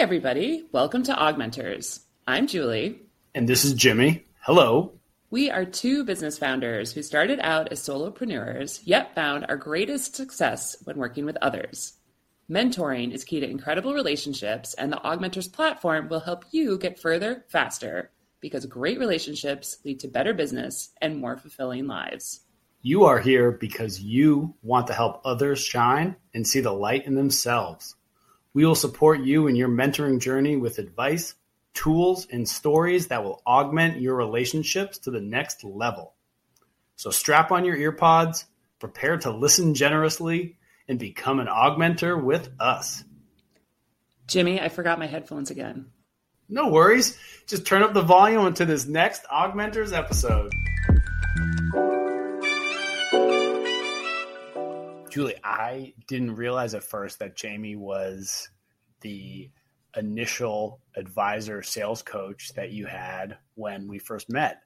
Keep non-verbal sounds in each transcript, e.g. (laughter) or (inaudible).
everybody. Welcome to AugMentors. I'm Julie. And this is Jimmy. Hello. We are two business founders who started out as solopreneurs, yet found our greatest success when working with others. Mentoring is key to incredible relationships, and the AugMentors platform will help you get further faster because great relationships lead to better business and more fulfilling lives. You are here because you want to help others shine and see the light in themselves. We will support you in your mentoring journey with advice, tools, and stories that will augment your relationships to the next level. So strap on your earpods, prepare to listen generously, and become an augmenter with us. Jimmy, I forgot my headphones again. No worries. Just turn up the volume into this next AugMentors episode. Julie, I didn't realize at first that Jaime was the initial advisor sales coach that you had when we first met.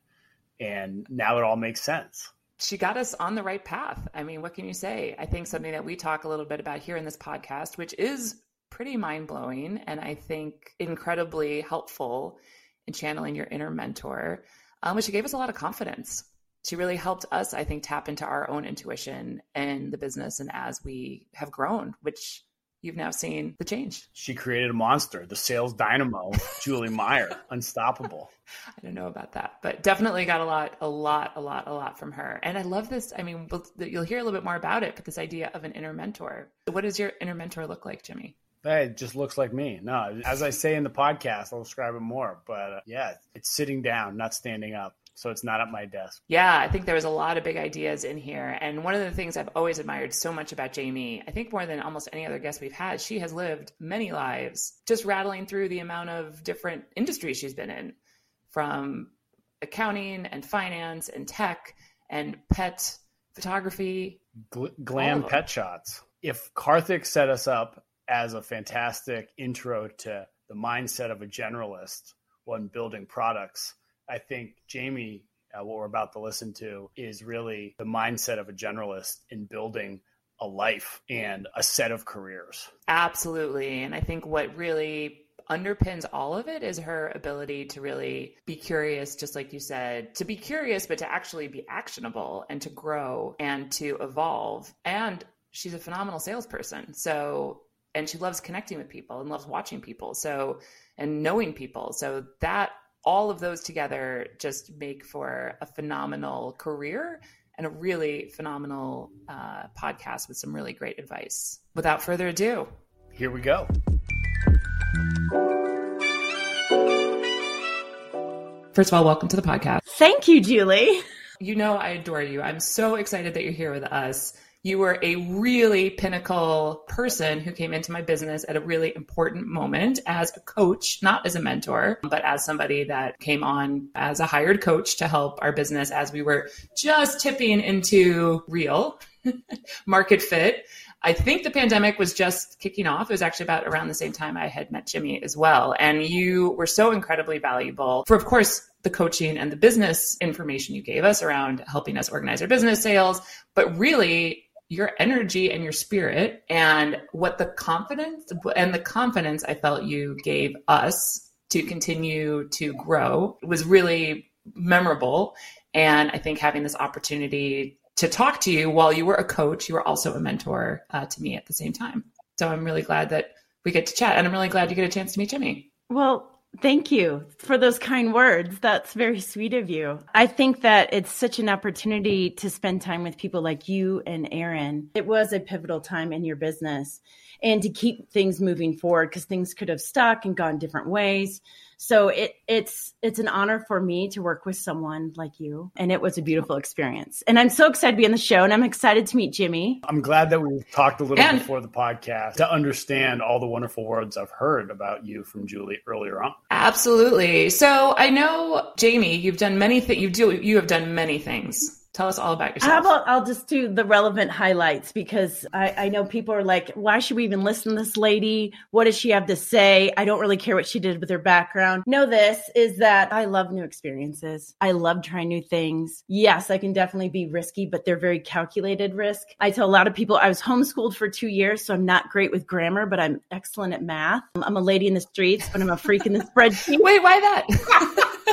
And now it all makes sense. She got us on the right path. I mean, what can you say? I think something that we talk a little bit about here in this podcast, which is pretty mind blowing and I think incredibly helpful in channeling your inner mentor, um, which gave us a lot of confidence she really helped us, I think, tap into our own intuition and the business. And as we have grown, which you've now seen the change. She created a monster, the sales dynamo, Julie Meyer, (laughs) unstoppable. I don't know about that, but definitely got a lot, a lot, a lot, a lot from her. And I love this. I mean, you'll hear a little bit more about it, but this idea of an inner mentor. What does your inner mentor look like, Jimmy? It just looks like me. No, as I say in the podcast, I'll describe it more. But uh, yeah, it's sitting down, not standing up so it's not at my desk. Yeah, I think there was a lot of big ideas in here. And one of the things I've always admired so much about Jaime, I think more than almost any other guest we've had, she has lived many lives, just rattling through the amount of different industries she's been in from accounting and finance and tech and pet photography. Gl- glam pet shots. If Karthik set us up as a fantastic intro to the mindset of a generalist when building products, I think Jaime, uh, what we're about to listen to, is really the mindset of a generalist in building a life and a set of careers. Absolutely. And I think what really underpins all of it is her ability to really be curious, just like you said, to be curious, but to actually be actionable and to grow and to evolve. And she's a phenomenal salesperson. So, and she loves connecting with people and loves watching people. So, and knowing people. So that all of those together just make for a phenomenal career and a really phenomenal uh, podcast with some really great advice. Without further ado, here we go. First of all, welcome to the podcast. Thank you, Julie. You know, I adore you. I'm so excited that you're here with us you were a really pinnacle person who came into my business at a really important moment as a coach, not as a mentor, but as somebody that came on as a hired coach to help our business as we were just tipping into real (laughs) market fit. I think the pandemic was just kicking off. It was actually about around the same time I had met Jimmy as well. And you were so incredibly valuable for, of course, the coaching and the business information you gave us around helping us organize our business sales, but really your energy and your spirit and what the confidence and the confidence I felt you gave us to continue to grow was really memorable. And I think having this opportunity to talk to you while you were a coach, you were also a mentor uh, to me at the same time. So I'm really glad that we get to chat and I'm really glad you get a chance to meet Jimmy. Well, Thank you for those kind words. That's very sweet of you. I think that it's such an opportunity to spend time with people like you and Aaron. It was a pivotal time in your business and to keep things moving forward because things could have stuck and gone different ways. So it it's it's an honor for me to work with someone like you, and it was a beautiful experience. And I'm so excited to be on the show, and I'm excited to meet Jimmy. I'm glad that we talked a little and- before the podcast to understand all the wonderful words I've heard about you from Julie earlier on. Absolutely. So I know Jaime, you've done many things. You do you have done many things Tell us all about yourself. How about I'll just do the relevant highlights because I, I know people are like, why should we even listen to this lady? What does she have to say? I don't really care what she did with her background. Know this is that I love new experiences. I love trying new things. Yes, I can definitely be risky, but they're very calculated risk. I tell a lot of people I was homeschooled for two years, so I'm not great with grammar, but I'm excellent at math. I'm a lady in the streets, but I'm a freak in the (laughs) spreadsheet. Wait, why that? (laughs)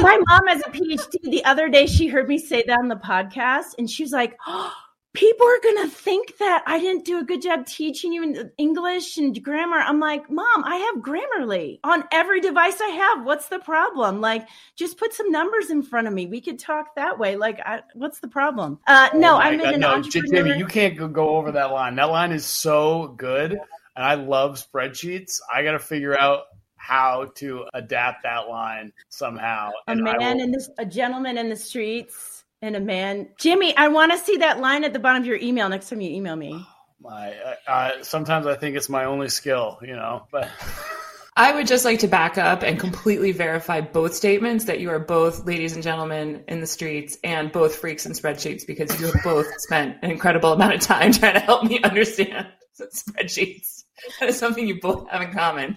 (laughs) My mom has a PhD. The other day, she heard me say that on the podcast, and she was like, oh, People are going to think that I didn't do a good job teaching you in English and grammar. I'm like, Mom, I have Grammarly on every device I have. What's the problem? Like, just put some numbers in front of me. We could talk that way. Like, I, what's the problem? Uh, oh no, I'm in an no, entrepreneur. Jaime, you can't go over that line. That line is so good. And I love spreadsheets. I got to figure out how to adapt that line somehow. A man will... in the, a gentleman in the streets and a man. Jimmy, I want to see that line at the bottom of your email next time you email me. My, uh, uh, sometimes I think it's my only skill, you know, but. I would just like to back up and completely verify both statements that you are both ladies and gentlemen in the streets and both freaks and spreadsheets because you have both (laughs) spent an incredible amount of time trying to help me (laughs) understand (laughs) spreadsheets. That is something you both have in common.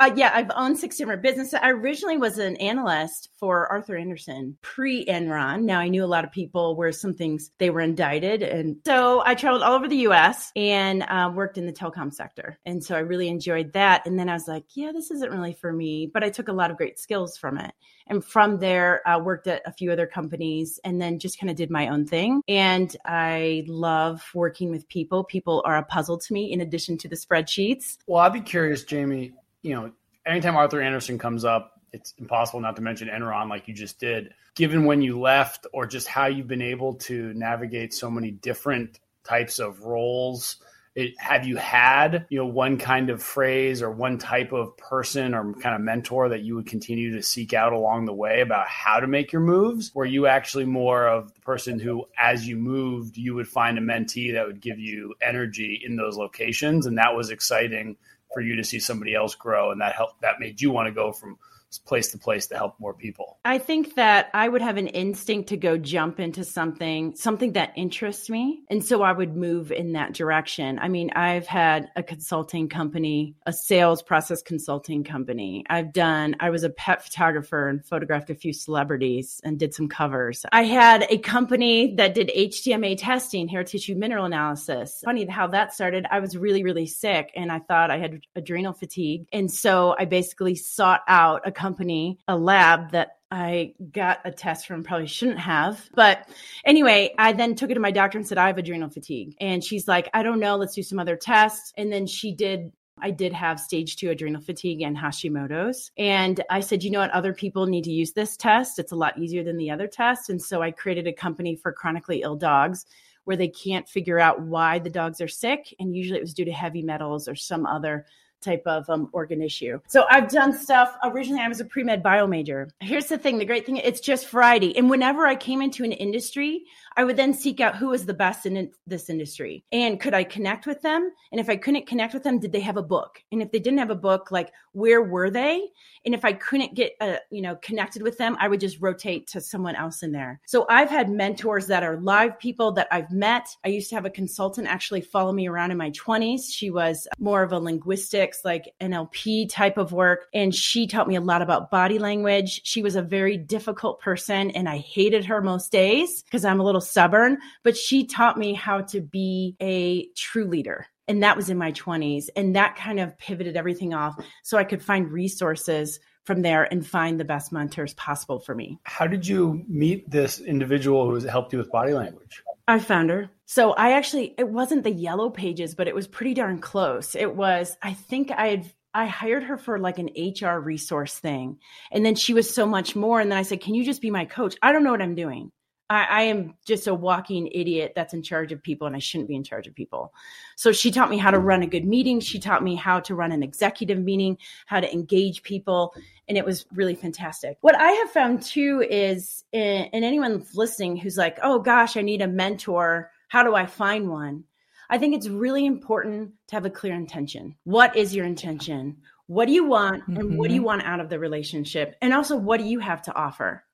uh, yeah, I've owned six different businesses. I originally was an analyst for Arthur Andersen pre Enron. Now I knew a lot of people where some things they were indicted, and so I traveled all over the U.S. and uh, worked in the telecom sector, and so I really enjoyed that. And then I was like, yeah, this isn't really for me, but I took a lot of great skills from it. And from there, I uh, worked at a few other companies, and then just kind of did my own thing. And I love working with people. People are a puzzle to me, in addition to the spreadsheets. Well, I'd be curious, Jaime. You know, anytime Arthur Andersen comes up, it's impossible not to mention Enron like you just did. Given when you left or just how you've been able to navigate so many different types of roles, it, have you had you know one kind of phrase or one type of person or kind of mentor that you would continue to seek out along the way about how to make your moves? Were you actually more of the person who, as you moved, you would find a mentee that would give you energy in those locations, and that was exciting for you to see somebody else grow, and that helped that made you want to go from place to place to help more people? I think that I would have an instinct to go jump into something, something that interests me. And so I would move in that direction. I mean, I've had a consulting company, a sales process consulting company. I've done, I was a pet photographer and photographed a few celebrities and did some covers. I had a company that did HTMA testing, hair tissue mineral analysis. Funny how that started. I was really, really sick and I thought I had adrenal fatigue. And so I basically sought out a company, a lab that I got a test from, probably shouldn't have. But anyway, I then took it to my doctor and said, I have adrenal fatigue. And she's like, I don't know, let's do some other tests. And then she did I did have stage two adrenal fatigue and Hashimoto's. And I said, you know what? Other people need to use this test. It's a lot easier than the other test. And so I created a company for chronically ill dogs where they can't figure out why the dogs are sick. And usually it was due to heavy metals or some other type of um, organ issue. So I've done stuff. Originally, I was a pre med bio major. Here's the thing the great thing, it's just Friday. And whenever I came into an industry, I would then seek out who was the best in this industry and could I connect with them? And if I couldn't connect with them, did they have a book? And if they didn't have a book, like where were they? And if I couldn't get, uh, you know, connected with them, I would just rotate to someone else in there. So I've had mentors that are live people that I've met. I used to have a consultant actually follow me around in my 20s. She was more of a linguistics, like NLP type of work. And she taught me a lot about body language. She was a very difficult person and I hated her most days because I'm a little stubborn, but she taught me how to be a true leader. And that was in my 20s. And that kind of pivoted everything off so I could find resources from there and find the best mentors possible for me. How did you meet this individual who has helped you with body language? I found her. So I actually, it wasn't the yellow pages, but it was pretty darn close. It was, I think I had I hired her for like an HR resource thing. And then she was so much more. And then I said, Can you just be my coach? I don't know what I'm doing. I, I, am just a walking idiot that's in charge of people and I shouldn't be in charge of people. So she taught me how to run a good meeting. She taught me how to run an executive meeting, how to engage people. And it was really fantastic. What I have found too is, and anyone listening who's like, oh gosh, I need a mentor. How do I find one? I think it's really important to have a clear intention. What is your intention? What do you want? And mm-hmm. what do you mm-hmm. want out of the relationship? And also, what do you have to offer?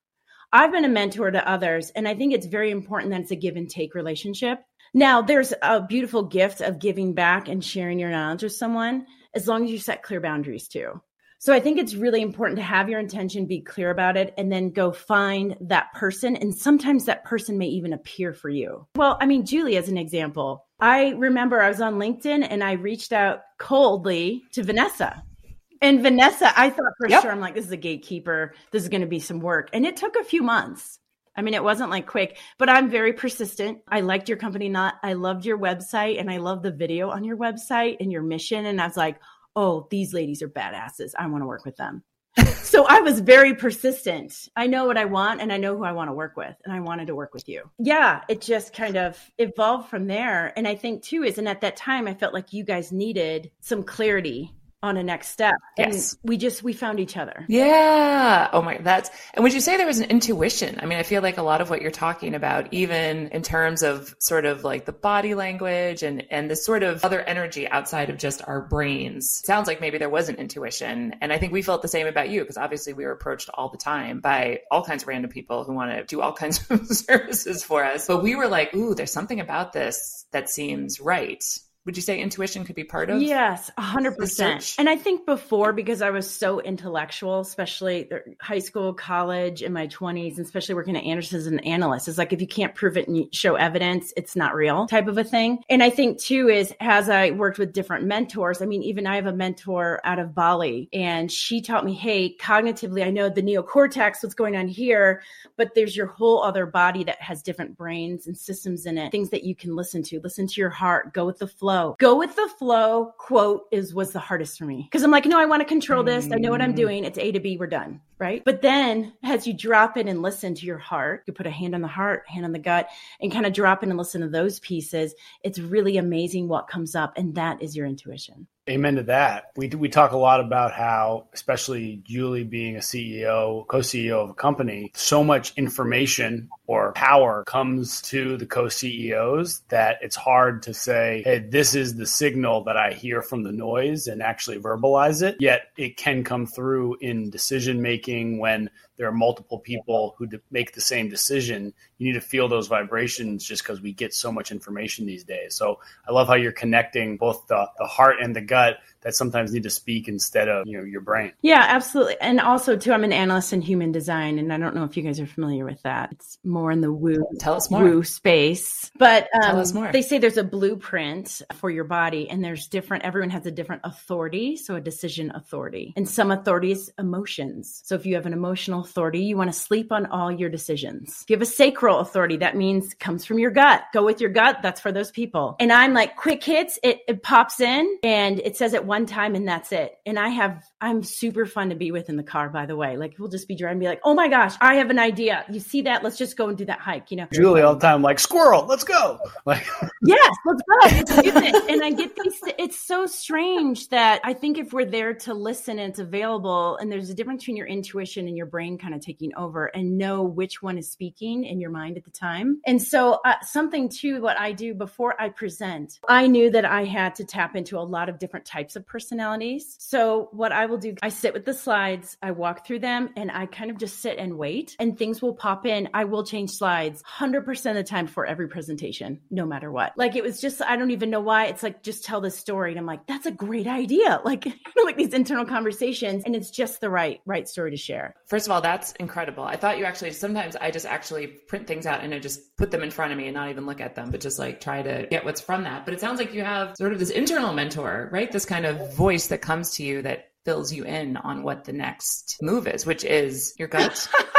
I've been a mentor to others, and I think it's very important that it's a give and take relationship. Now, there's a beautiful gift of giving back and sharing your knowledge with someone as long as you set clear boundaries too. So I think it's really important to have your intention, be clear about it, and then go find that person. And sometimes that person may even appear for you. Well, I mean, Julie, as an example, I remember I was on LinkedIn and I reached out coldly to Vanessa. And Vanessa, I thought for yep. sure, I'm like, this is a gatekeeper. This is going to be some work. And it took a few months. I mean, it wasn't like quick, but I'm very persistent. I liked your company, not, I loved your website and I love the video on your website and your mission. And I was like, oh, these ladies are badasses. I want to work with them. (laughs) so I was very persistent. I know what I want and I know who I want to work with. And I wanted to work with you. Yeah, it just kind of evolved from there. And I think too is, and at that time, I felt like you guys needed some clarity on a next step. Yes. And we just we found each other. Yeah. Oh my that's and would you say there was an intuition? I mean, I feel like a lot of what you're talking about, even in terms of sort of like the body language and and the sort of other energy outside of just our brains. Sounds like maybe there was an intuition. And I think we felt the same about you because obviously we were approached all the time by all kinds of random people who want to do all kinds (laughs) of services for us. But we were like, ooh, there's something about this that seems right would you say intuition could be part of yes 100% and i think before because i was so intellectual especially high school college in my 20s and especially working at andersen as an analyst is like if you can't prove it and show evidence it's not real type of a thing. And i think too is as i worked with different mentors i mean even i have a mentor out of bali and she taught me hey cognitively i know the neocortex what's going on here but there's your whole other body that has different brains and systems in it things that you can listen to. Listen to your heart. Go with the flow flow. Go with the flow quote is was the hardest for me because I'm like, no, I want to control this. I know what I'm mm. doing. It's A to B. We're done. Right. But then as you drop in and listen to your heart, you put a hand on the heart, hand on the gut, and kind of drop in and listen to those pieces. It's really amazing what comes up. And that is your intuition. Amen to that. We we talk a lot about how, especially Julie being a CEO, co-CEO of a company, so much information or power comes to the co-CEOs that it's hard to say, "Hey, this is the signal that I hear from the noise," and actually verbalize it. Yet it can come through in decision making when there are multiple people who make the same decision. You need to feel those vibrations just because we get so much information these days. So I love how you're connecting both the, the heart and the gut that sometimes need to speak instead of you know your brain. Yeah, absolutely. And also too, I'm an analyst in human design, and I don't know if you guys are familiar with that. It's more in the woo tell us more woo space. But um, tell us more. They say there's a blueprint for your body, and there's different. Everyone has a different authority, so a decision authority, and some authorities emotions. So if you have an emotional authority, you want to sleep on all your decisions. If you have a sacral authority, that means comes from your gut. Go with your gut. That's for those people. And I'm like quick hits. It, it pops in and it says at one time and that's it. And I have, I'm super fun to be with in the car, by the way. Like we'll just be driving, be like, oh my gosh, I have an idea. You see that? Let's just go and do that hike. You know, Julie all the time, like squirrel, let's go. Like, (laughs) yes, let's go. Let's and I get these. It's so strange that I think if we're there to listen and it's available, and there's a difference between your intuition and your brain kind of taking over, and know which one is speaking in your mind at the time. And so, uh, something too, what I do before I present, I knew that I had to tap into a lot of different types of personalities. So, what I will do, I sit with the slides, I walk through them, and I kind of just sit and wait, and things will pop in. I will change slides 100% of the time for every presentation, no matter what. Like, it was just, I don't even know why. It's like, just tell the story. And I'm like, that's a great idea. (laughs) Like, like these internal conversations, and it's just the right, right story to share. First of all, that's incredible. I thought you actually, sometimes I just actually print things out and I just put them in front of me and not even look at them, but just like try to get what's from that. But it sounds like you have sort of this internal mentor, right? This kind of voice that comes to you that fills you in on what the next move is, which is your gut. (laughs)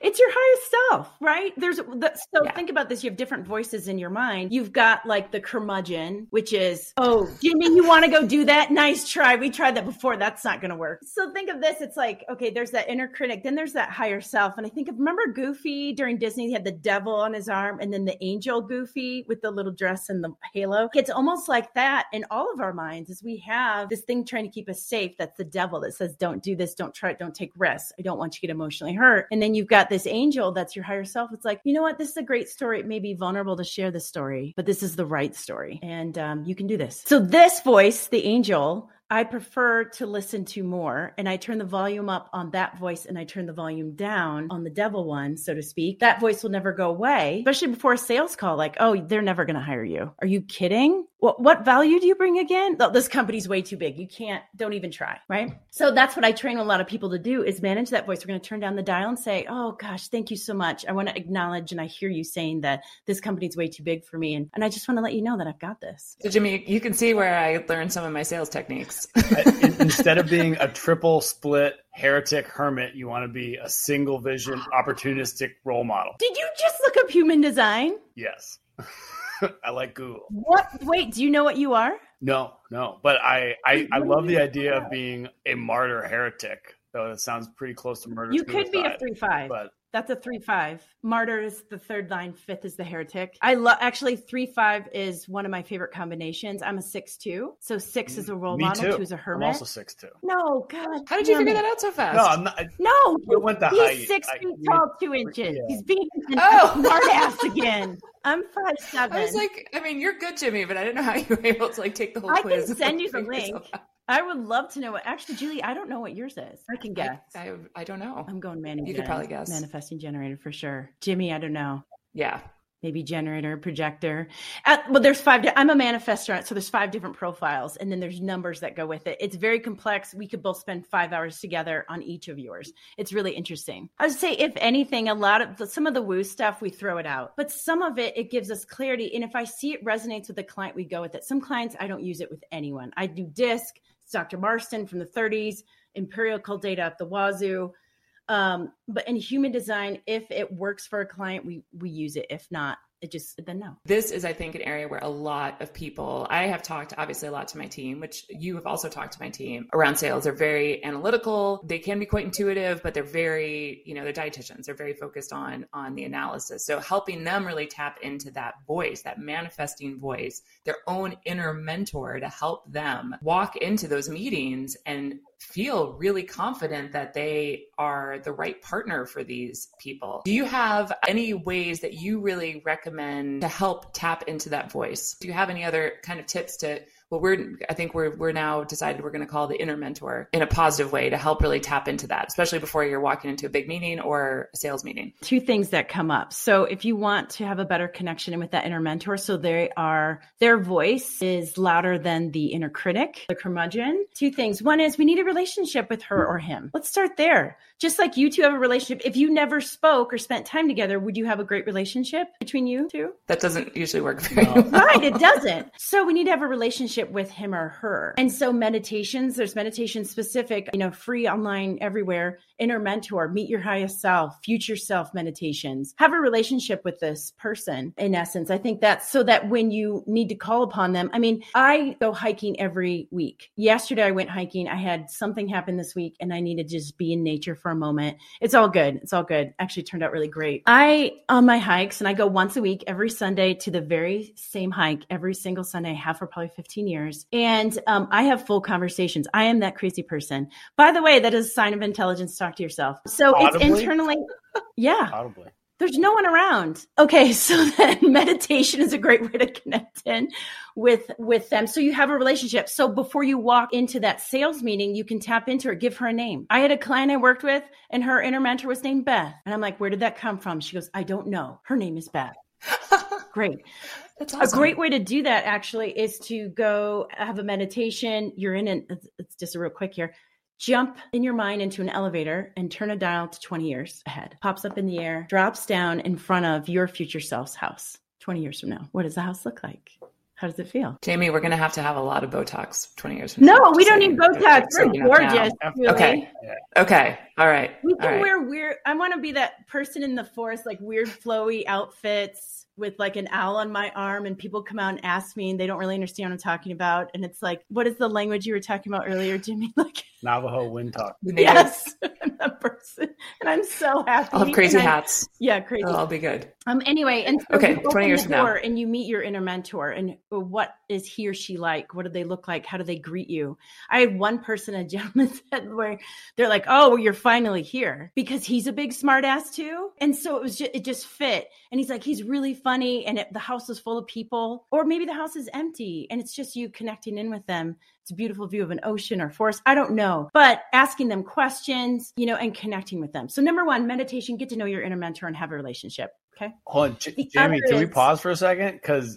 it's your highest self, right? There's the, so yeah. think about this. You have different voices in your mind. You've got like the curmudgeon, which is, oh, Jimmy, you mean you want to go do that? Nice try. We tried that before. That's not going to work. So think of this. It's like, okay, there's that inner critic. Then there's that higher self. And I think of, remember Goofy during Disney? He had the devil on his arm and then the angel Goofy with the little dress and the halo. It's almost like that in all of our minds is we have this thing trying to keep us safe. That's the devil that says, don't do this. Don't try it. Don't take risks. I don't want you to get emotionally hurt. And then you've got this angel that's your higher self. It's like, you know what? This is a great story. It may be vulnerable to share this story, but this is the right story. And um, you can do this. So, this voice, the angel, I prefer to listen to more and I turn the volume up on that voice and I turn the volume down on the devil one, so to speak. That voice will never go away, especially before a sales call like, "Oh, they're never going to hire you." Are you kidding? What what value do you bring again? Oh, this company's way too big. You can't don't even try, right? So that's what I train a lot of people to do is manage that voice. We're going to turn down the dial and say, "Oh gosh, thank you so much. I want to acknowledge and I hear you saying that this company's way too big for me and and I just want to let you know that I've got this." So Jimmy, you can see where I learned some of my sales techniques. (laughs) Instead of being a triple split heretic hermit, you want to be a single vision opportunistic role model. Did you just look up human design? Yes. (laughs) (laughs) I like Google. What? Wait, do you know what you are? No, no. But I, I, I love the idea of being a martyr heretic. Though it sounds pretty close to murder. You could be a three five, but that's a three five. Martyr is the third line. Fifth is the heretic. I love actually three five is one of my favorite combinations. I'm a six two, so six is a role Me model. Too. Two is a hermit. I'm also six two. No, God. How did you figure that out so fast? No, I'm not. No, we went the he's height. six I- feet we- tall, two inches. yeah. He's being Oh. oh. smart ass again. I'm five seven. (laughs) I was like, I mean, you're good, Jimmy, but I didn't know how you were able to like take the whole I can quiz. and (laughs) send you the figure link. I would love to know what. Actually, Julie, I don't know what yours is. I can guess. I, I, I don't know. I'm going mani. You could probably guess. Manifesting generator for sure. Jimmy, I don't know. Yeah. maybe generator, projector. Uh, well, there's five. I'm a manifestor, so there's five different profiles, and then there's numbers that go with it. It's very complex. We could both spend five hours together on each of yours. It's really interesting. I would say, if anything, a lot of the, some of the woo stuff we throw it out, but some of it it gives us clarity. And if I see it resonates with the client, we go with it. Some clients I don't use it with anyone. I do disc. Dr. Marston from the 30s, Imperial Cult data up the wazoo. Um, but in human design, if it works for a client, we we use it. If not, it just then no. This is, I think, an area where a lot of people, I have talked obviously a lot to my team, which you have also talked to my team around sales. They're very analytical. They can be quite intuitive, but they're very, you know, they're dietitians. They're very focused on, on the analysis. So helping them really tap into that voice, that manifesting voice, their own inner mentor to help them walk into those meetings and feel really confident that they are the right partner for these people. Do you have any ways that you really recommend to help tap into that voice? Do you have any other kind of tips to well we're I think we're we're now decided we're going to call the inner mentor in a positive way to help really tap into that, especially before you're walking into a big meeting or a sales meeting. Two things that come up. So if you want to have a better connection with that inner mentor, so they are their voice is louder than the inner critic, the curmudgeon. Two things. One is we need a relationship with her or him. Let's start there. Just like you two have a relationship, if you never spoke or spent time together, would you have a great relationship between you two? That doesn't usually work very well. right it doesn't so we need to have a relationship with him or her. And so meditations there's meditation specific you know free online everywhere inner mentor meet your highest self future self meditations. Have a relationship with this person in essence. I think that's so that when you need to call upon them i mean i go hiking every week. Yesterday i went hiking. I had something happen this week and i needed to just be in nature for a moment. It's all good. It's all good. Actually turned out really great. I on my hikes and i go once a week every sunday to the very same hike every single sunday i have for probably 15 years and um, i have full conversations. I am that crazy person. By the way that is a sign of intelligence. Talk to yourself. So Audibly? it's internally yeah. Audibly. there's no one around. Okay (laughs) so then meditation is a great way to connect in with with them. So you have a relationship. So before you walk into that sales meeting you can tap into her give her a name. I had a client i worked with and her inner mentor was named beth. And i'm like where did that come from? She goes i don't know. Her name is beth. (laughs) Great That's a great way to do that actually is to go have a meditation. You're in an, it's- it's just a real quick here. Jump in your mind into an elevator and turn a dial to 20 years ahead. Pops up in the air, drops down in front of your future self's house 20 years from now. What does the house look like? How does it feel? Jaime, we're going to have to have a lot of Botox 20 years from now. No, we don't saying. need Botox. So We're you know now. gorgeous. Julie. Okay. Okay. All right. We can right. wear weird. I want to be that person in the forest, like weird flowy outfits with like an owl on my arm, and people come out and ask me, and they don't really understand what I'm talking about. And it's like, what is the language you were talking about earlier, Jimmy? (laughs) Like, Navajo wind talk. (laughs) Yes, I'm (laughs) that person, and I'm so happy. I'll have crazy And I'm- hats. Yeah, crazy. I'll be good. Um. Anyway, and so Okay, 20 years from now. and you meet your inner mentor, and what is he or she like? What do they look like? How do they greet you? I had one person, a (laughs) gentleman, said where they're like, "Oh, well, you're finally here," because he's a big smartass too, and so it was just it just fit. And he's like, he's really funny, and it, the house is full of people, or maybe the house is empty, and it's just you connecting in with them. It's a beautiful view of an ocean or forest. I don't know, but asking them questions, you know, and connecting with them. So number one, meditation, get to know your inner mentor and have a relationship. Okay. Hold on, J- Jaime. other Can we pause for a second? Because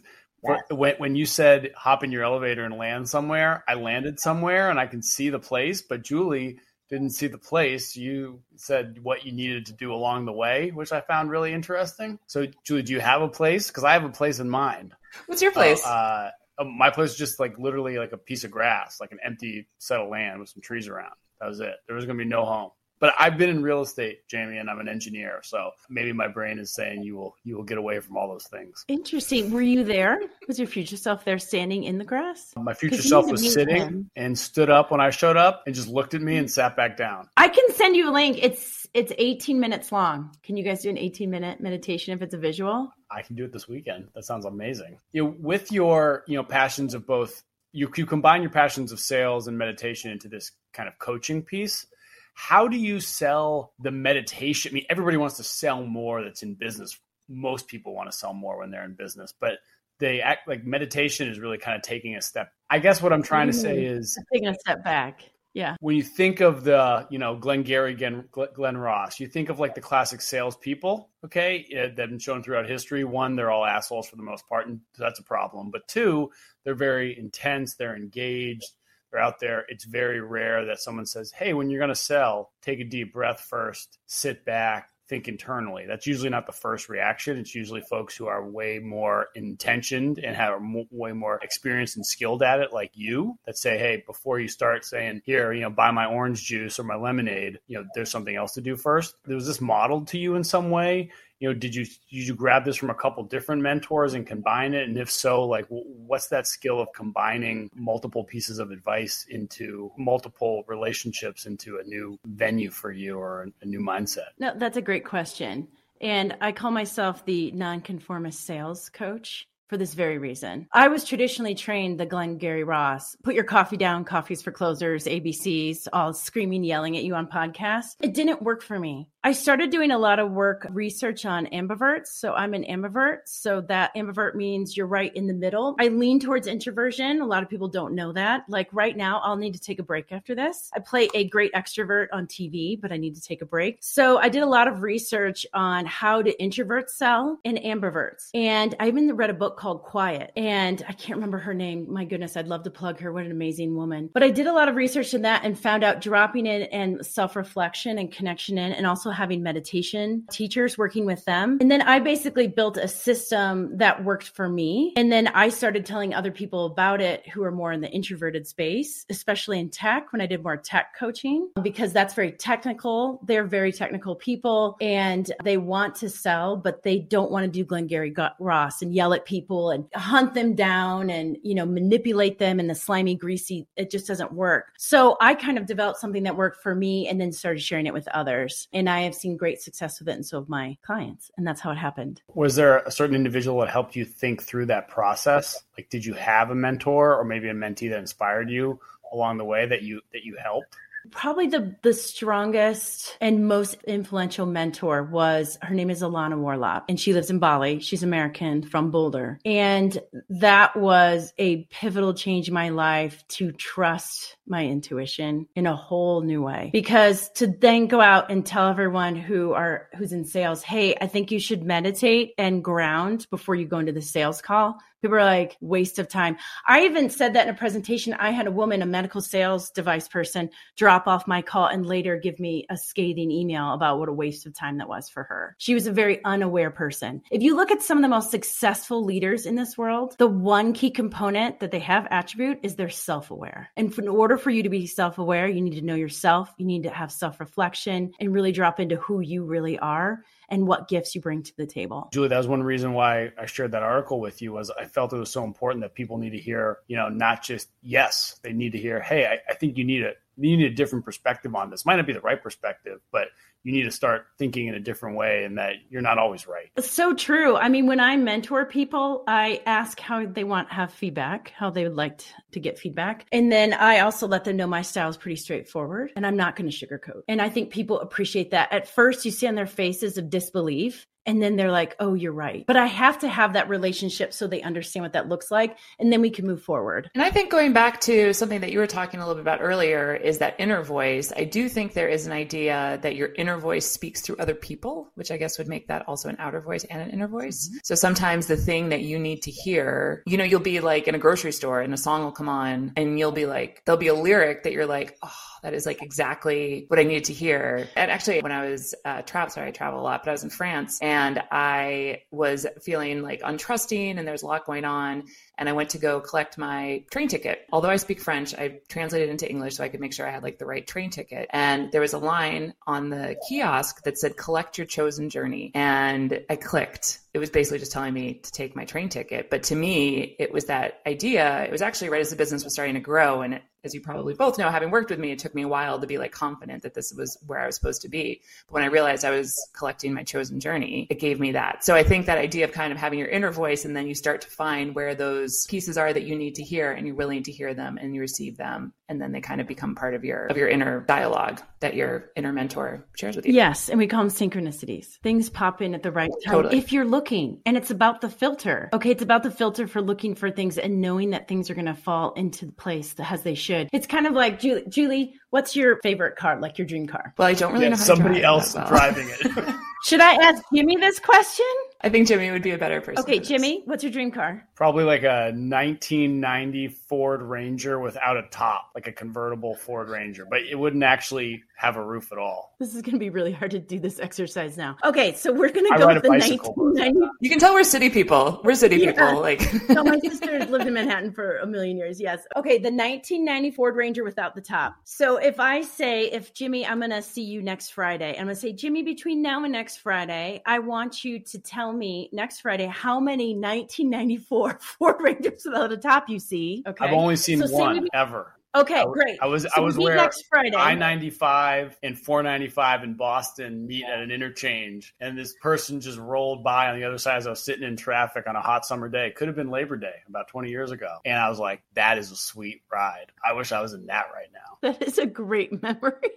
when when you said hop in your elevator and land somewhere, I landed somewhere and I can see the place, but Julie didn't see the place. You said what you needed to do along the way, which I found really interesting. So, Julie, do you have a place? Because I have a place in mind. What's your place? Uh, uh, my place is just like literally like a piece of grass, like an empty set of land with some trees around. That was it. There was going to be no home. But I've been in real estate, Jaime, and I'm an engineer, so maybe my brain is saying you will you will get away from all those things. Interesting. Were you there? Was your future self there standing in the grass? My future self was sitting him. and stood up when I showed up and just looked at me and sat back down. I can send you a link. It's it's 18 minutes long. Can you guys do an 18 minute meditation if it's a visual? I can do it this weekend. That sounds amazing. You know, with your you know passions of both, you you combine your passions of sales and meditation into this kind of coaching piece. How do you sell the meditation? I mean, everybody wants to sell more that's in business. Most people want to sell more when they're in business, but they act like meditation is really kind of taking a step. I guess what I'm trying to say is Taking a step back. Yeah. when you think of the, you know, Glengarry, Glenn, Glen Ross, you think of like the classic salespeople, okay, eh, that have been shown throughout history. One, they're all assholes for the most part, and that's a problem. But two, they're very intense, they're engaged, they're out there. It's very rare that someone says, hey, when you're going to sell, take a deep breath first, sit back, think internally. That's usually not the first reaction. It's usually folks who are way more intentioned and have way more experienced and skilled at it, like you, that say, "Hey, before you start saying here, you know, buy my orange juice or my lemonade, you know, there's something else to do first. Was this modeled to you in some way? You know, did you did you grab this from a couple different mentors and combine it? And if so, like, what's that skill of combining multiple pieces of advice into multiple relationships into a new venue for you or a, new mindset? No, that's a great question. And I call myself the nonconformist sales coach for this very reason. I was traditionally trained the Glengarry Ross, put your coffee down, coffees for closers, ABCs, all screaming, yelling at you on podcasts. It didn't work for me. I started doing a lot of work research on ambiverts. So I'm an ambivert. So that ambivert means you're right in the middle. I lean towards introversion. A lot of people don't know that. Like right now, I'll need to take a break after this. I play a great extrovert on TV, but I need to take a break. So I did a lot of research on how to introverts sell and ambiverts. And I even read a book called Quiet. And I can't remember her name. My goodness, I'd love to plug her. What an amazing woman. But I did a lot of research in that and found out dropping in and self reflection and connection in, and also having meditation teachers working with them. And then I basically built a system that worked for me. And then I started telling other people about it who are more in the introverted space, especially in tech when I did more tech coaching, because that's very technical. They're very technical people and they want to sell, but they don't want to do Glengarry Ross and yell at people and hunt them down and, you know, manipulate them in the slimy, greasy. It just doesn't work. So I kind of developed something that worked for me and then started sharing it with others. And I have seen great success with it. And so have my clients. And that's how it happened. Was there a certain individual that helped you think through that process? Like, did you have a mentor or maybe a mentee that inspired you along the way that you that you helped? Probably the the strongest and most influential mentor was her name is Alana Warlop and she lives in Bali. She's American from Boulder. And that was a pivotal change in my life to trust my intuition in a whole new way. Because to then go out and tell everyone who are who's in sales, "Hey, I think you should meditate and ground before you go into the sales call." People are like, waste of time. I even said that in a presentation. I had a woman, a medical sales device person, drop off my call and later give me a scathing email about what a waste of time that was for her. She was a very unaware person. If you look at some of the most successful leaders in this world, the one key component that they have attribute is they're self aware. And in order for you to be self aware, you need to know yourself, you need to have self reflection and really drop into who you really are and what gifts you bring to the table. Julie, that was one reason why I shared that article with you was I felt it was so important that people need to hear, you know, not just yes, they need to hear, hey, I, I think you need a you need a different perspective on this. Might not be the right perspective, but you need to start thinking in a different way and that you're not always right. So true. I mean, when I mentor people, I ask how they want to have feedback, how they would like to get feedback. And then I also let them know my style is pretty straightforward and I'm not going to sugarcoat. And I think people appreciate that. At first, you see on their faces of disbelief and then they're like, oh, you're right. But I have to have that relationship so they understand what that looks like. And then we can move forward. And I think going back to something that you were talking a little bit about earlier is that inner voice. I do think there is an idea that your inner voice speaks through other people, which I guess would make that also an outer voice and an inner voice. Mm-hmm. So sometimes the thing that you need to hear, you know, you'll be like in a grocery store and a song will come on and you'll be like, there'll be a lyric that you're like, oh, that is like exactly what I needed to hear. And actually, when I was uh, travel, sorry, I travel a lot, but I was in France and I was feeling like untrusting and there's a lot going on. And I went to go collect my train ticket. Although I speak French, I translated into English so I could make sure I had like the right train ticket. And there was a line on the kiosk that said, collect your chosen journey. And I clicked it was basically just telling me to take my train ticket. But to me, it was that idea. It was actually right as the business was starting to grow. And it, as you probably both know, having worked with me, it took me a while to be like confident that this was where I was supposed to be. But when I realized I was collecting my chosen journey, it gave me that. So I think that idea of kind of having your inner voice and then you start to find where those pieces are that you need to hear and you're willing to hear them and you receive them. And then they kind of become part of your of your inner dialogue that your inner mentor shares with you. Yes. And we call them synchronicities. Things pop in at the right time. Totally. If you're looking and it's about the filter. Okay. It's about the filter for looking for things and knowing that things are going to fall into the place as they should. It's kind of like Julie, Julie what's your favorite car? Like your dream car? Well, I don't really yeah, know somebody else well. driving it. (laughs) should I ask Jimmy this question? I think Jimmy would be a better person. Okay, Jimmy, what's your dream car? Probably like a 1990 Ford Ranger without a top, like a convertible Ford Ranger, but it wouldn't actually have a roof at all. This is going to be really hard to do this exercise now. Okay, so we're going to go with the 1990. You can tell we're city people. We're city yeah. people. Like, (laughs) no, my sister lived in Manhattan for a million years. Yes. Okay, the 1990 Ford Ranger without the top. So if I say, if Jimmy, I'm going to see you next Friday, I'm going to say, Jimmy, between now and next Friday, I want you to tell me next Friday how many 1994 (laughs) Ford Rangers without a top you see. Okay. I've only seen so one ever. Okay, I, great. I was so I was where next Friday. I ninety five and four ninety five in Boston meet at an interchange, and this person just rolled by on the other side as I was sitting in traffic on a hot summer day. Could have been Labor Day about twenty years ago, and I was like, "That is a sweet ride. I wish I was in that right now." (laughs) That is a great memory.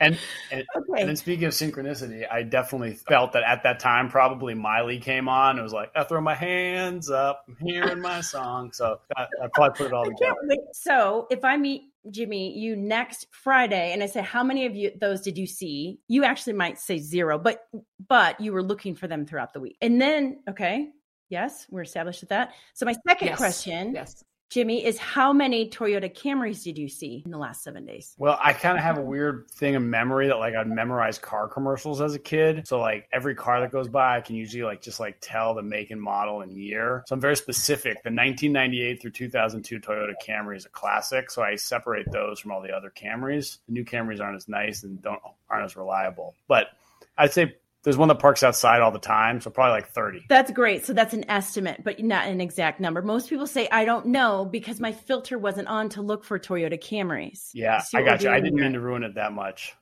And and, okay. (laughs) and then speaking of synchronicity, I definitely felt that at that time probably Miley came on. It was like I throw my hands up, I'm hearing my song. So I, I probably put it all (laughs) together. So if I meet Jimmy you next Friday and I say how many of you those did you see? You actually might say zero, but but you were looking for them throughout the week. And then okay, yes, we're established with that. So my second yes. question yes. Jimmy, is how many Toyota Camrys did you see in the last seven days? Well, I kind of have a weird thing of memory that like I'd memorize car commercials as a kid. So like every car that goes by, I can usually like just like tell the make and model and year. So I'm very specific. The 1998 through 2002 Toyota Camry is a classic. So I separate those from all the other Camrys. The new Camrys aren't as nice and don't aren't as reliable. But I'd say there's one that parks outside all the time, so probably like 30. That's great. So that's an estimate, but not an exact number. Most people say I don't know because my filter wasn't on to look for Toyota Camrys. Yeah, I got you. I didn't mean to ruin it that much.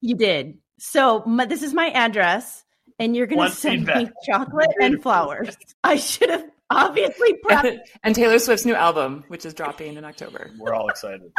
You did. So my, this is my address, and you're going to send feedback. me chocolate and flowers. (laughs) I should have obviously (laughs) prepped. and Taylor Swift's new album, which is dropping in October. We're all excited.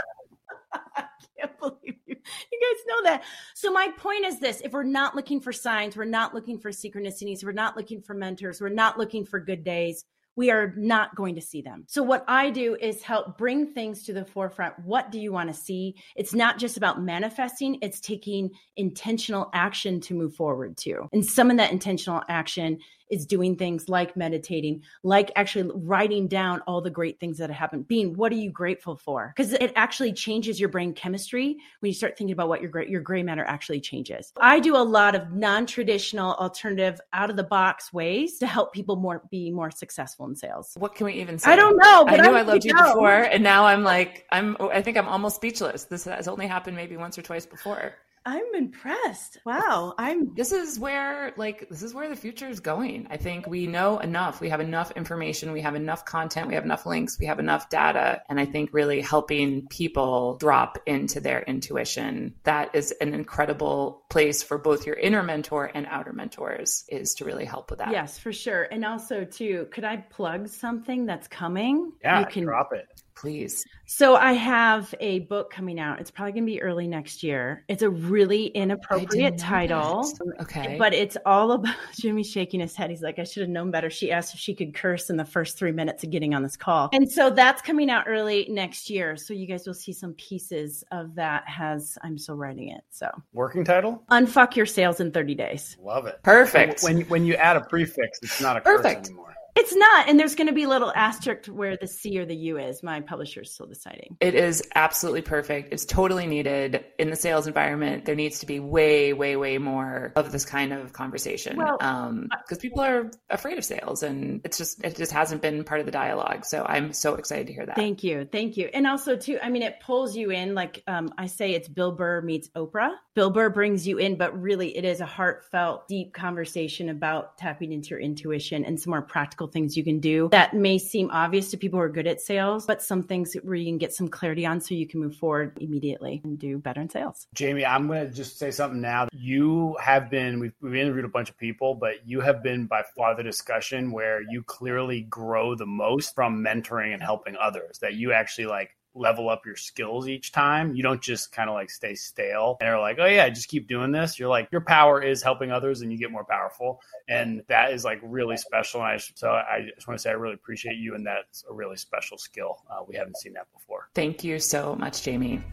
(laughs) I can't believe (laughs) you guys know that. So my point is this: if we're not looking for signs, we're not looking for synchronicities, we're not looking for mentors, we're not looking for good days, we are not going to see them. So, what I do is help bring things to the forefront. What do you want to see? It's not just about manifesting, it's taking intentional action to move forward to. And some of that intentional action is doing things like meditating, like actually writing down all the great things that have happened. Being, what are you grateful for? Because it actually changes your brain chemistry when you start thinking about what your great your gray matter actually changes. I do a lot of non-traditional, alternative, out of the box ways to help people more be more successful in sales. What can we even say? I don't know. I knew I, I loved you know. before, and now I'm like, I'm. I think I'm almost speechless. This has only happened maybe once or twice before. I'm impressed. Wow. I'm this is where like this is where the future is going. I think we know enough. We have enough information, we have enough content, we have enough links, we have enough data, and I think really helping people drop into their intuition. That is an incredible place for both your inner mentor and outer mentors is to really help with that. Yes, for sure. And also too, could I plug something that's coming? Yeah, you can drop it. Please. So I have a book coming out. It's probably going to be early next year. It's a really inappropriate title. Okay. But it's all about (laughs) Jimmy's shaking his head. He's like, I should have known better. She asked if she could curse in the first three minutes of getting on this call. And so that's coming out early next year. So you guys will see some pieces of that as I'm still writing it. So working title? Unfuck your sales in 30 days. Love it. Perfect. When when you add a prefix, it's not a Perfect. curse anymore. It's not, and there's going to be a little asterisk where the C or the U is. My publisher is still deciding. It is absolutely perfect. It's totally needed in the sales environment. There needs to be way, way, way more of this kind of conversation because well, um, people are afraid of sales, and it's just it just hasn't been part of the dialogue. So I'm so excited to hear that. Thank you, thank you, and also too. I mean, it pulls you in. Like um, I say, it's Bill Burr meets Oprah. Bill Burr brings you in, but really, it is a heartfelt, deep conversation about tapping into your intuition and some more practical practical things you can do that may seem obvious to people who are good at sales, but some things where you can get some clarity on so you can move forward immediately and do better in sales. Jaime, I'm going to just say something now. You have been, we've, we've interviewed a bunch of people, but you have been by far the discussion where you clearly grow the most from mentoring and helping others, that you actually like level up your skills each time. You don't just kind of like stay stale and are like, oh yeah, just keep doing this. You're like, your power is helping others and you get more powerful. And that is like really special. And I, so I just want to say I really appreciate you. And that's a really special skill. Uh, we haven't seen that before. Thank you so much, Jaime.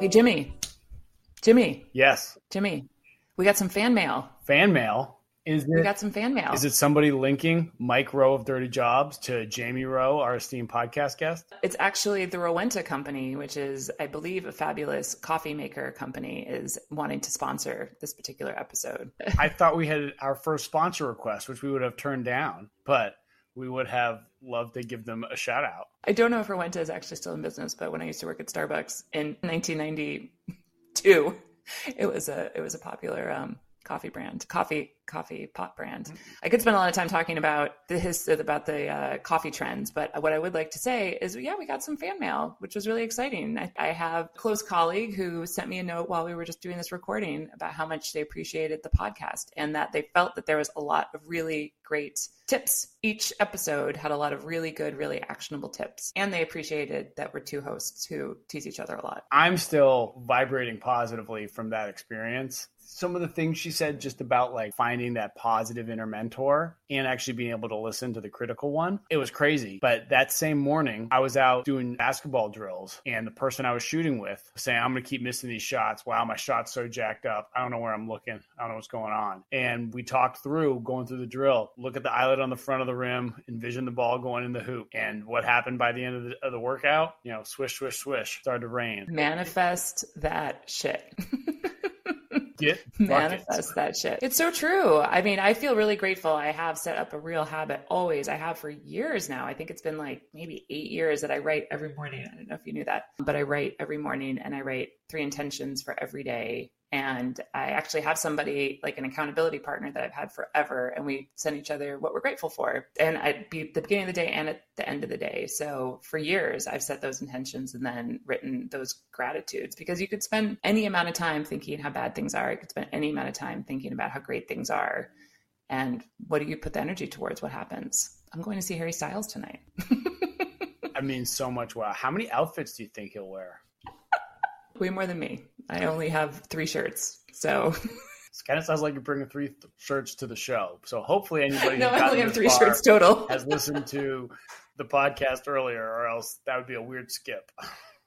Hey, Jimmy. Jimmy. Yes. Jimmy, we got some fan mail. Fan mail? Is it, we got some fan mail. Is it somebody linking Mike Rowe of Dirty Jobs to Jaime Rowe, our esteemed podcast guest? It's actually the Rowenta Company, which is, I believe, a fabulous coffee maker company, is wanting to sponsor this particular episode. I (laughs) thought we had our first sponsor request, which we would have turned down, but we would have loved to give them a shout out. I don't know if Rowenta is actually still in business, but when I used to work at Starbucks in 1992, (laughs) it was a it was a popular um, coffee brand, coffee coffee pot brand. Mm-hmm. I could spend a lot of time talking about the his about the uh, coffee trends, but what I would like to say is, yeah, we got some fan mail, which was really exciting. I, I have a close colleague who sent me a note while we were just doing this recording about how much they appreciated the podcast and that they felt that there was a lot of really great tips. Each episode had a lot of really good, really actionable tips, and they appreciated that we're two hosts who tease each other a lot. I'm still vibrating positively from that experience some of the things she said just about like finding that positive inner mentor and actually being able to listen to the critical one. It was crazy. But that same morning, I was out doing basketball drills and the person I was shooting with saying, I'm going to keep missing these shots. Wow, my shot's so jacked up. I don't know where I'm looking. I don't know what's going on. And we talked through going through the drill, look at the eyelet on the front of the rim, envision the ball going in the hoop. And what happened by the end of the, of the workout, you know, swish, swish, swish, started to rain. Manifest that shit. (laughs) Get (laughs) manifest that shit. It's so true. I mean, I feel really grateful. I have set up a real habit always. I have for years now. I think it's been like maybe eight years that I write every morning. I don't know if you knew that, but I write every morning and I write three intentions for every day and I actually have somebody like an accountability partner that I've had forever, and we send each other what we're grateful for. And I'd be at the beginning of the day and at the end of the day. So for years, I've set those intentions and then written those gratitudes because you could spend any amount of time thinking how bad things are. You could spend any amount of time thinking about how great things are. And what do you put the energy towards? What happens? I'm going to see Harry Styles tonight. (laughs) I mean, so much wow. How many outfits do you think he'll wear? Way more than me. I only have three shirts. So it kind of sounds like you're bringing three th- shirts to the show. So hopefully anybody (laughs) no, I only have three shirts total has listened to the podcast earlier, or else that would be a weird skip.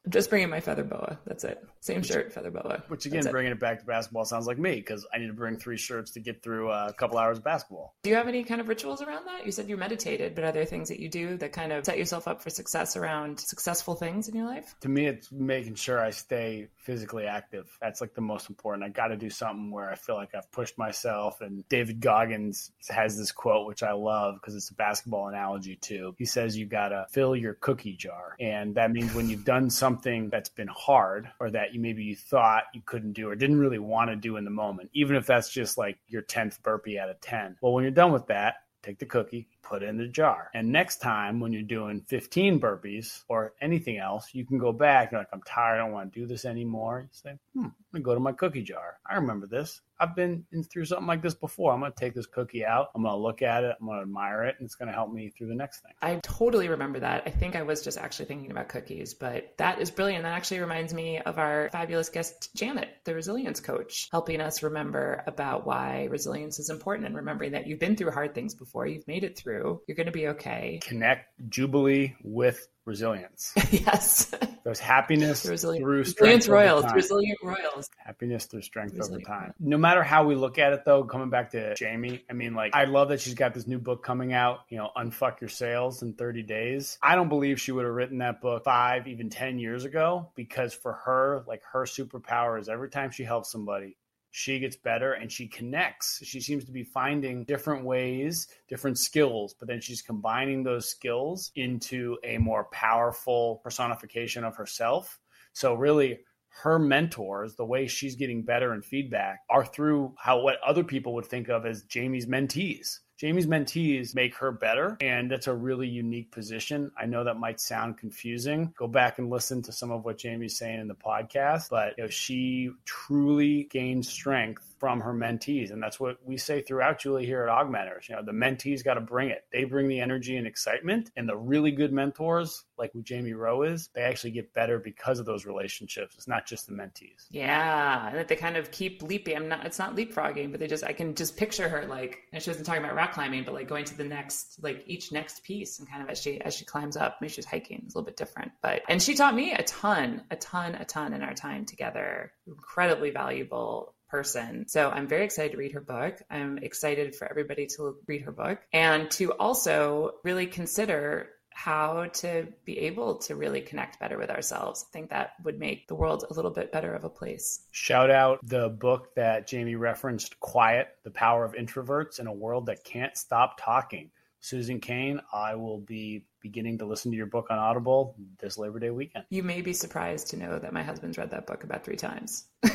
I'm just bringing my feather boa. That's it. Same Which, shirt, feather boa. Which again, bringing it. it. back to basketball sounds like me because I need to bring three shirts to get through uh, a couple hours of basketball. Do you have any kind of rituals around that? You said you meditated, but are there things that you do that kind of set yourself up for success around successful things in your life? To me, it's making sure I stay physically active. That's like the most important. I got to do something where I feel like I've pushed myself. And David Goggins has this quote, which I love because it's a basketball analogy too. He says, You got to fill your cookie jar. And that means when you've done something that's been hard or that you maybe you thought you couldn't do or didn't really want to do in the moment, even if that's just like your 10th burpee out of 10. Well, when you're done with that, take the cookie, put in the jar. And next time when you're doing 15 burpees or anything else, you can go back. You're like, I'm tired. I don't want to do this anymore. You say, hmm, to go to my cookie jar. I remember this. I've been through something like this before. I'm going to take this cookie out. I'm going to look at it. I'm going to admire it, and it's going to help me through the next thing. I totally remember that. I think I was just actually thinking about cookies, but that is brilliant. That actually reminds me of our fabulous guest, Janet, the resilience coach, helping us remember about why resilience is important and remembering that you've been through hard things before, you've made it through, you're going to be okay. Connect Jubilee with resilience. (laughs) yes. There's happiness resilient, through strength. Resilience Royals. Resilient Royals. Happiness through strength resilient over time. No matter how we look at it, though, coming back to Jaime, I mean, like, I love that she's got this new book coming out, you know, Unfuck Your Sales in 30 Days. I don't believe she would have written that book five, even 10 years ago, because for her, like, her superpower is every time she helps somebody, she gets better and she connects. She seems to be finding different ways, different skills, but then she's combining those skills into a more powerful personification of herself. So, really, her mentors, the way she's getting better and feedback, are through how what other people would think of as Jaime's mentees. Jaime's mentees make her better, and that's a really unique position. I know that might sound confusing. Go back and listen to some of what Jaime's saying in the podcast, but you know, she truly gains strength from her mentees. And that's what we say throughout Julie here at AugMentors. You know, the mentees got to bring it. They bring the energy and excitement. And the really good mentors, like who Jaime Rowe is, they actually get better because of those relationships. It's not just the mentees. Yeah. And that they kind of keep leaping. I'm not, it's not leapfrogging, but they just, I can just picture her like, and she wasn't talking about rock climbing, but like going to the next, like each next piece and kind of as she, as she climbs up, maybe she's hiking, it's a little bit different. But, and she taught me a ton, a ton, a ton in our time together. Incredibly valuable person. So I'm very excited to read her book. I'm excited for everybody to read her book and to also really consider how to be able to really connect better with ourselves. I think that would make the world a little bit better of a place. Shout out the book that Jaime referenced, Quiet, The Power of Introverts in a World That Can't Stop Talking. Susan Cain, I will be beginning to listen to your book on Audible this Labor Day weekend. You may be surprised to know that my husband's read that book about three times. (laughs)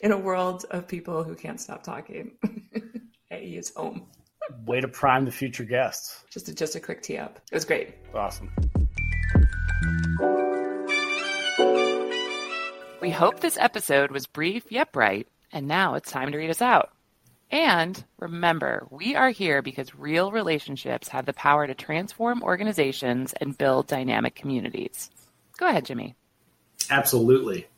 in a world of people who can't stop talking. (laughs) he is home. Way to prime the future guests. Just a, just a quick tee up. It was great. Awesome. We hope this episode was brief yet bright, and now it's time to read us out. And remember, we are here because real relationships have the power to transform organizations and build dynamic communities. Go ahead, Jimmy. Absolutely.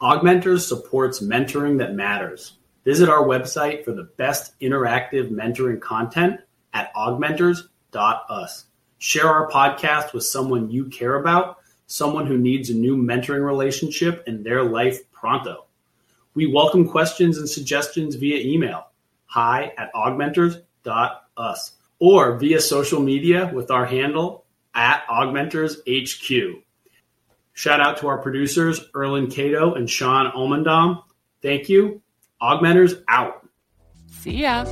AugMentors supports mentoring that matters. Visit our website for the best interactive mentoring content at augmentors.us. Share our podcast with someone you care about, someone who needs a new mentoring relationship in their life pronto. We welcome questions and suggestions via email hi at augmentors.us or via social media with our handle at augmentorshq. Shout out to our producers, Erlen Cato and Sean Omendam. Thank you. AugMentors out. See ya.